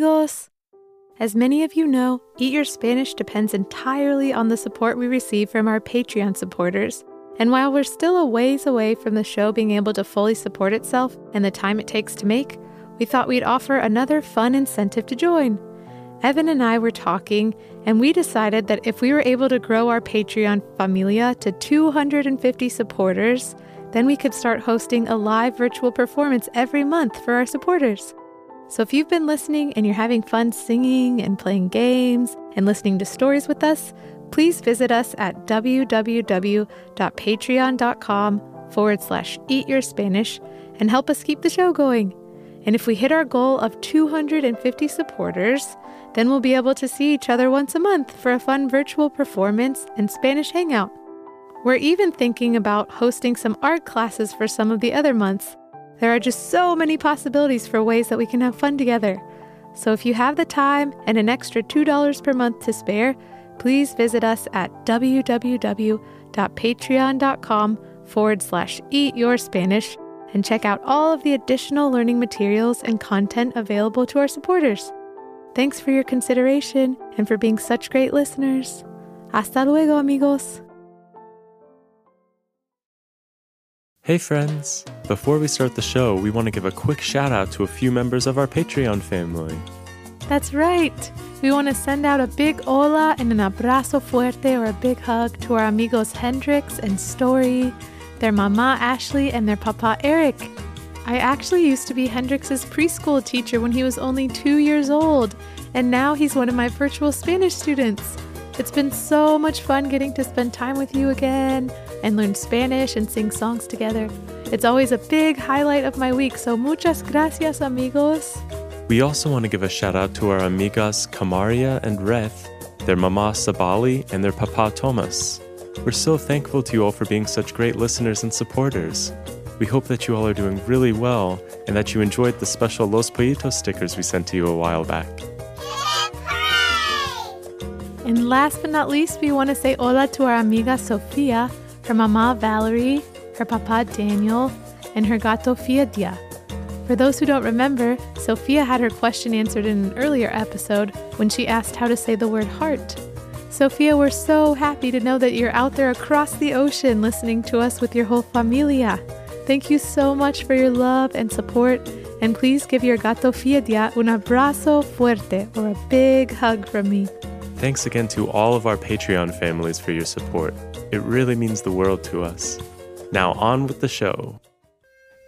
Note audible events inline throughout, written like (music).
amigos! As many of you know, Eat Your Spanish depends entirely on the support we receive from our Patreon supporters. And while we're still a ways away from the show being able to fully support itself and the time it takes to make, we thought we'd offer another fun incentive to join. Evan and I were talking, and we decided that if we were able to grow our Patreon familia to 250 supporters, then we could start hosting a live virtual performance every month for our supporters. So if you've been listening and you're having fun singing and playing games and listening to stories with us, please visit us at www.patreon.com forward slash eat your Spanish and help us keep the show going. And if we hit our goal of 250 supporters, then we'll be able to see each other once a month for a fun virtual performance and Spanish hangout. We're even thinking about hosting some art classes for some of the other months there are just so many possibilities for ways that we can have fun together. So if you have the time and an extra $2 per month to spare, please visit us at www.patreon.com forward slash eat your Spanish and check out all of the additional learning materials and content available to our supporters. Thanks for your consideration and for being such great listeners. Hasta luego, amigos. Hey friends! Before we start the show, we want to give a quick shout out to a few members of our Patreon family. That's right! We want to send out a big hola and an abrazo fuerte or a big hug to our amigos Hendrix and Story, their mama Ashley, and their papa Eric. I actually used to be Hendrix's preschool teacher when he was only two years old, and now he's one of my virtual Spanish students. It's been so much fun getting to spend time with you again and learn Spanish and sing songs together. It's always a big highlight of my week, so muchas gracias, amigos. We also want to give a shout out to our amigas Kamaria and Reth, their mama Sabali, and their papa Thomas. We're so thankful to you all for being such great listeners and supporters. We hope that you all are doing really well and that you enjoyed the special Los Pollitos stickers we sent to you a while back. And last but not least, we want to say hola to our amiga Sofia, her mama Valerie, her papa Daniel, and her gato Fiadia. For those who don't remember, Sofia had her question answered in an earlier episode when she asked how to say the word heart. Sofia, we're so happy to know that you're out there across the ocean listening to us with your whole familia. Thank you so much for your love and support, and please give your gato Fiedia un abrazo fuerte or a big hug from me. Thanks again to all of our Patreon families for your support. It really means the world to us. Now, on with the show.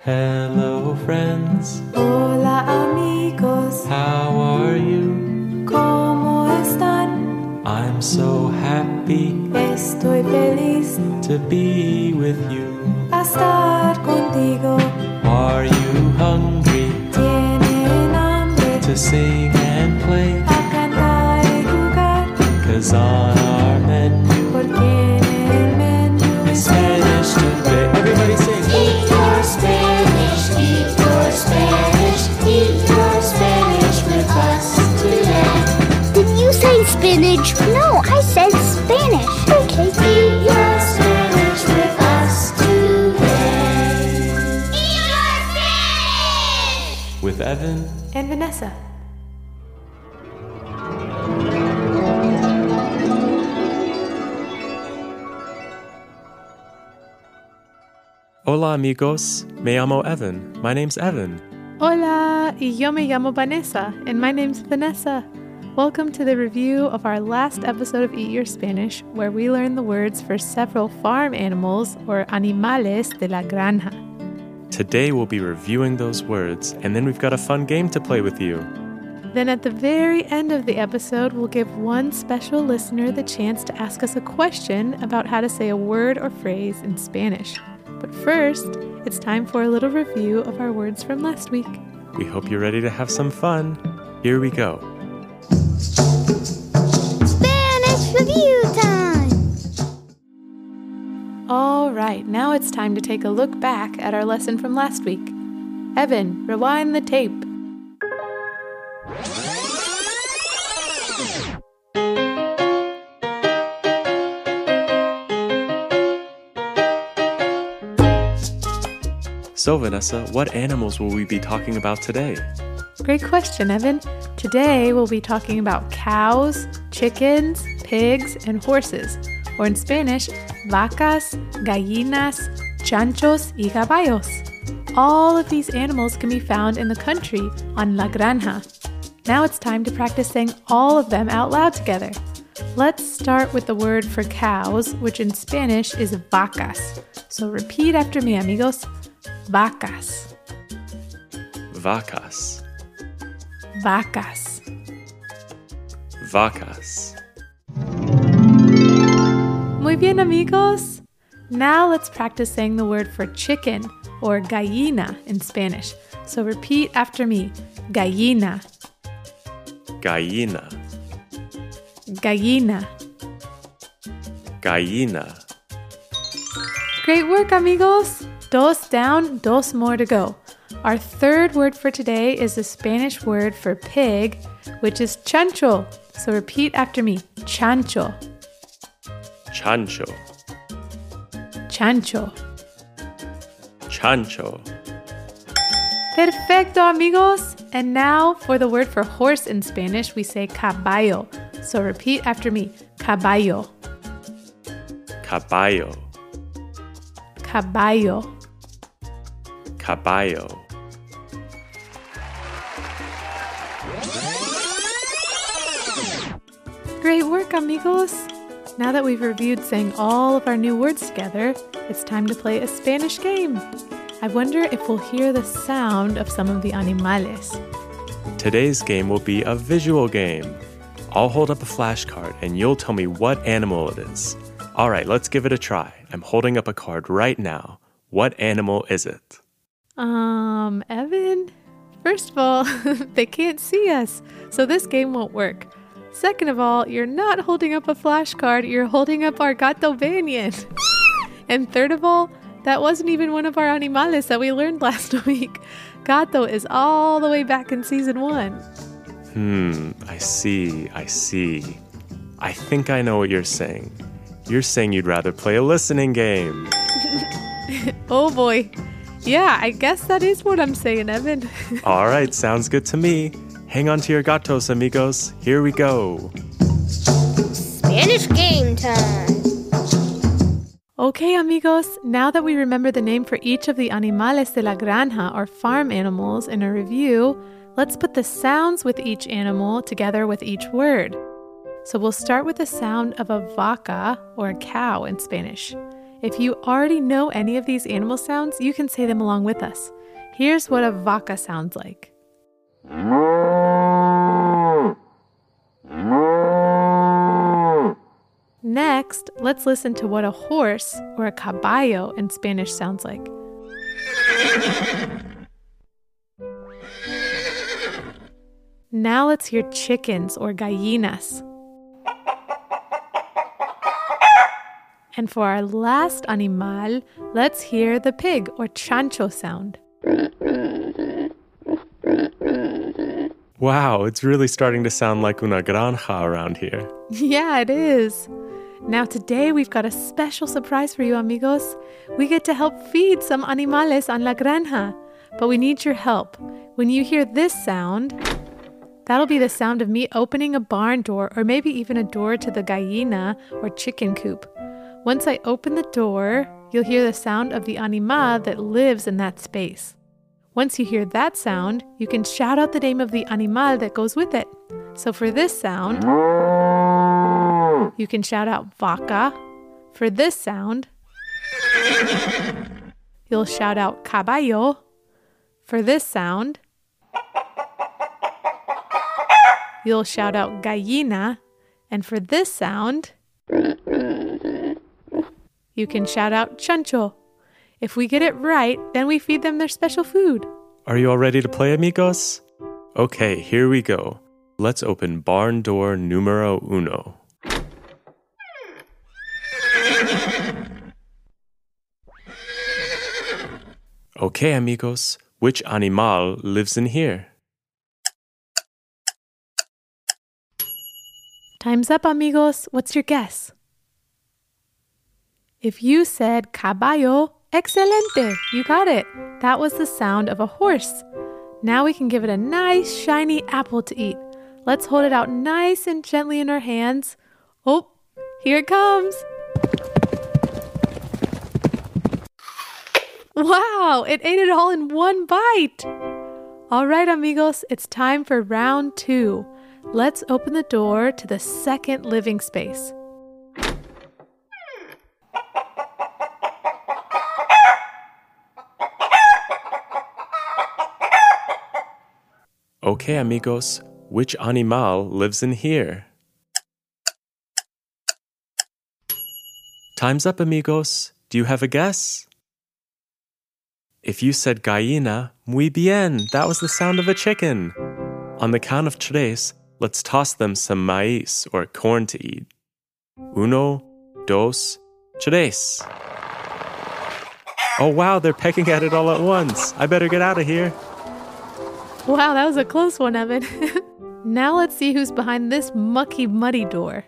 Hello, friends. Hola, amigos. How are you? ¿Cómo están? I'm so happy Estoy feliz to be with you. a estar contigo. With Evan And Vanessa. Hola amigos, me llamo Evan. My name's Evan. Hola, y yo me llamo Vanessa, and my name's Vanessa. Welcome to the review of our last episode of Eat Your Spanish, where we learn the words for several farm animals or animales de la granja. Today we'll be reviewing those words, and then we've got a fun game to play with you. Then at the very end of the episode, we'll give one special listener the chance to ask us a question about how to say a word or phrase in Spanish. But first, it's time for a little review of our words from last week. We hope you're ready to have some fun. Here we go. All right, now it's time to take a look back at our lesson from last week. Evan, rewind the tape. So, Vanessa, what animals will we be talking about today? Great question, Evan. Today we'll be talking about cows, chickens, pigs, and horses, or in Spanish, vacas, gallinas, chanchos, y caballos. All of these animals can be found in the country on La Granja. Now it's time to practice saying all of them out loud together. Let's start with the word for cows, which in Spanish is vacas. So repeat after me, amigos. Vacas, Vacas. vacas. Vacas. Muy bien, amigos. Now let's practice saying the word for chicken or gallina in Spanish. So repeat after me. Gallina, Gallina. gallina. Gallina. Great work, amigos. Dos down, dos more to go. Our third word for today is the Spanish word for pig, which is chancho. So repeat after me. Chancho, Chancho. chancho. Chancho. Perfecto, amigos. And now for the word for horse in Spanish, we say caballo. So repeat after me. Caballo, Caballo. caballo. Caballo. Great work, amigos! Now that we've reviewed saying all of our new words together, it's time to play a Spanish game. I wonder if we'll hear the sound of some of the animales. Today's game will be a visual game. I'll hold up a flashcard and you'll tell me what animal it is. All right, let's give it a try. I'm holding up a card right now. What animal is it? Um, Evan, first of all, (laughs) they can't see us, so this game won't work. Second of all, you're not holding up a flashcard, you're holding up our gato banyan. and third of all, that wasn't even one of our animales that we learned (laughs) last week. Gato is all the way back in season one. Hmm, I see, I see. I think I know what you're saying. You're saying you'd rather play a listening game. (laughs) Oh boy. Yeah, I guess that is what I'm saying, Evan. (laughs) All right, sounds good to me. Hang on to your gatos, amigos. Here we go. Spanish game time. Okay, amigos, now that we remember the name for each of the animales de la granja or farm animals in a review, let's put the sounds with each animal together with each word. So we'll start with the sound of a vaca or a cow in Spanish. If you already know any of these animal sounds, you can say them along with us. Here's what a vaca sounds like. Mm. Next, let's listen to what a horse or a caballo in Spanish sounds like. Now let's hear chickens or gallinas. And for our last animal, let's hear the pig or chancho sound. Wow, it's really starting to sound like una granja around here. (laughs) Yeah, it is. Now, today we've got a special surprise for you, amigos. We get to help feed some animales on La Granja, but we need your help. When you hear this sound, that'll be the sound of me opening a barn door or maybe even a door to the gallina or chicken coop. Once I open the door, you'll hear the sound of the animal that lives in that space. Once you hear that sound, you can shout out the name of the animal that goes with it. So for this sound, you can shout out vaca. For this sound, you'll shout out caballo. For this sound, you'll shout out gallina. And for this sound, you can shout out chancho. If we get it right, then we feed them their special food. Are you all ready to play, amigos? Okay, here we go. Let's open barn door numero uno. Okay, amigos, which animal lives in here? Time's up, amigos. What's your guess? If you said caballo, excelente, you got it. That was the sound of a horse. Now we can give it a nice shiny apple to eat. Let's hold it out nice and gently in our hands. Oh, here it comes. Wow, it ate it all in one bite. All right, amigos, it's time for round two. Let's open the door to the second living space. Okay, amigos, which animal lives in here? Time's up, amigos. Do you have a guess? If you said gallina, muy bien, that was the sound of a chicken. On the count of tres, let's toss them some maíz or corn to eat. Uno, dos, tres. Oh wow, they're pecking at it all at once. I better get out of here. Wow, that was a close one, Evan. (laughs) now let's see who's behind this mucky, muddy door.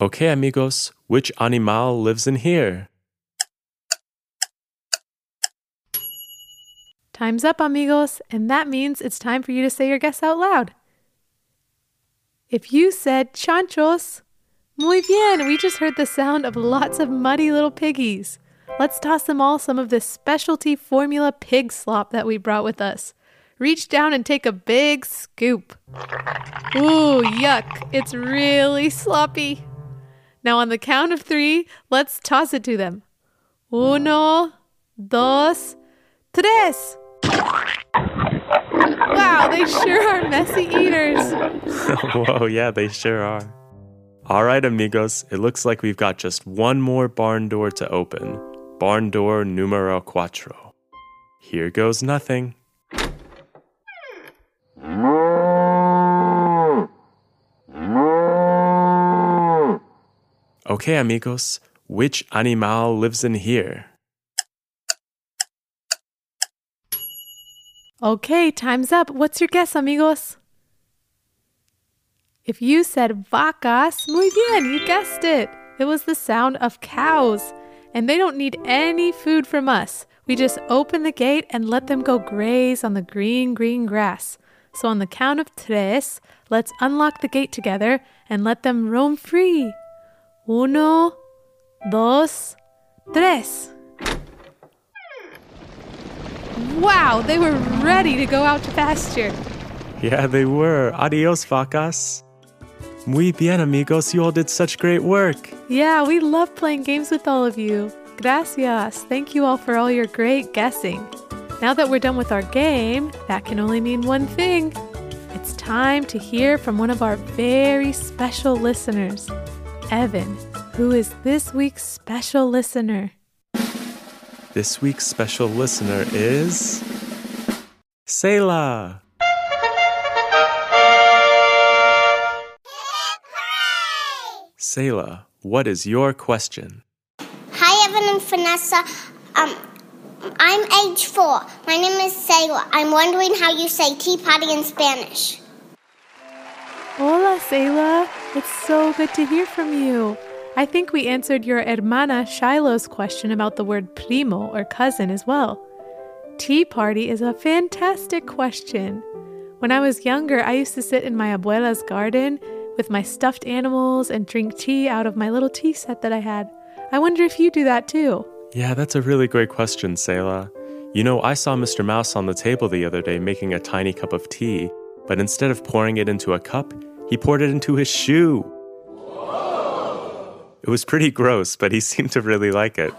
Okay, amigos, which animal lives in here? Time's up, amigos, and that means it's time for you to say your guess out loud. If you said chanchos, muy bien, we just heard the sound of lots of muddy little piggies. Let's toss them all some of this specialty formula pig slop that we brought with us. Reach down and take a big scoop. Ooh, yuck, it's really sloppy. Now, on the count of three, let's toss it to them. Uno, dos, tres. Wow, they sure are messy eaters. (laughs) Whoa, yeah, they sure are. All right, amigos, it looks like we've got just one more barn door to open. Barn door numero cuatro. Here goes nothing. Okay, amigos, which animal lives in here? Okay, time's up. What's your guess, amigos? If you said vacas, muy bien, you guessed it. It was the sound of cows. And they don't need any food from us. We just open the gate and let them go graze on the green, green grass. So on the count of tres, let's unlock the gate together and let them roam free. Uno, dos, tres. Wow, they were ready to go out to pasture. Yeah, they were. Adios, vacas. Muy bien, amigos. You all did such great work. Yeah, we love playing games with all of you. Gracias. Thank you all for all your great guessing. Now that we're done with our game, that can only mean one thing. It's time to hear from one of our very special listeners, Evan, who is this week's special listener. This week's special listener is. Selah. Selah, what is your question? Hi, Evan and Vanessa. Um, I'm age four. My name is Selah. I'm wondering how you say tea party in Spanish. Selah. It's so good to hear from you. I think we answered your hermana Shiloh's question about the word primo or cousin as well. Tea party is a fantastic question. When I was younger, I used to sit in my abuela's garden with my stuffed animals and drink tea out of my little tea set that I had. I wonder if you do that too. Yeah, that's a really great question, Selah. You know, I saw Mr. Mouse on the table the other day making a tiny cup of tea, but instead of pouring it into a cup, he poured it into his shoe. It was pretty gross, but he (laughs) seemed to really like it.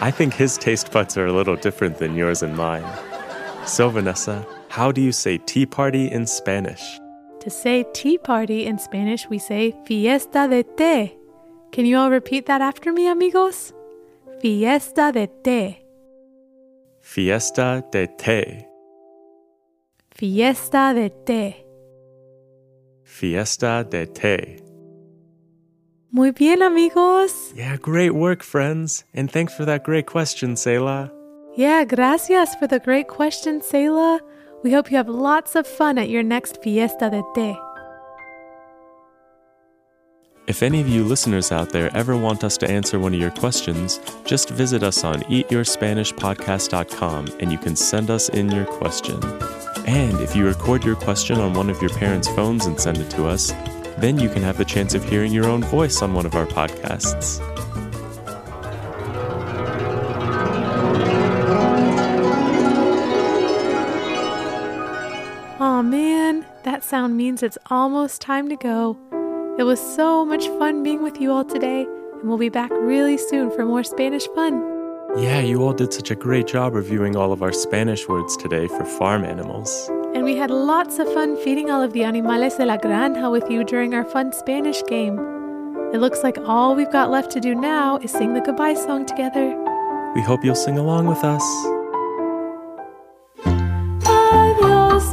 I think his taste buds are a little different than yours and mine. So, Vanessa, how do you say tea party in Spanish? To say tea party in Spanish, we say fiesta de té. Can you all repeat that after me, amigos? Fiesta de té. Fiesta de té. Fiesta de té. Fiesta de té. Muy bien, amigos. Yeah, great work, friends. And thanks for that great question, Selah. Yeah, gracias for the great question, Selah. We hope you have lots of fun at your next Fiesta de Té. If any of you listeners out there ever want us to answer one of your questions, just visit us on eatyourspanishpodcast.com and you can send us in your question. And if you record your question on one of your parents' phones and send it to us, then you can have the chance of hearing your own voice on one of our podcasts. Aw man, that sound means it's almost time to go. It was so much fun being with you all today, and we'll be back really soon for more Spanish fun. Yeah, you all did such a great job reviewing all of our Spanish words today for farm animals. And we had lots of fun feeding all of the animales de la granja with you during our fun Spanish game. It looks like all we've got left to do now is sing the goodbye song together. We hope you'll sing along with us. Adiós,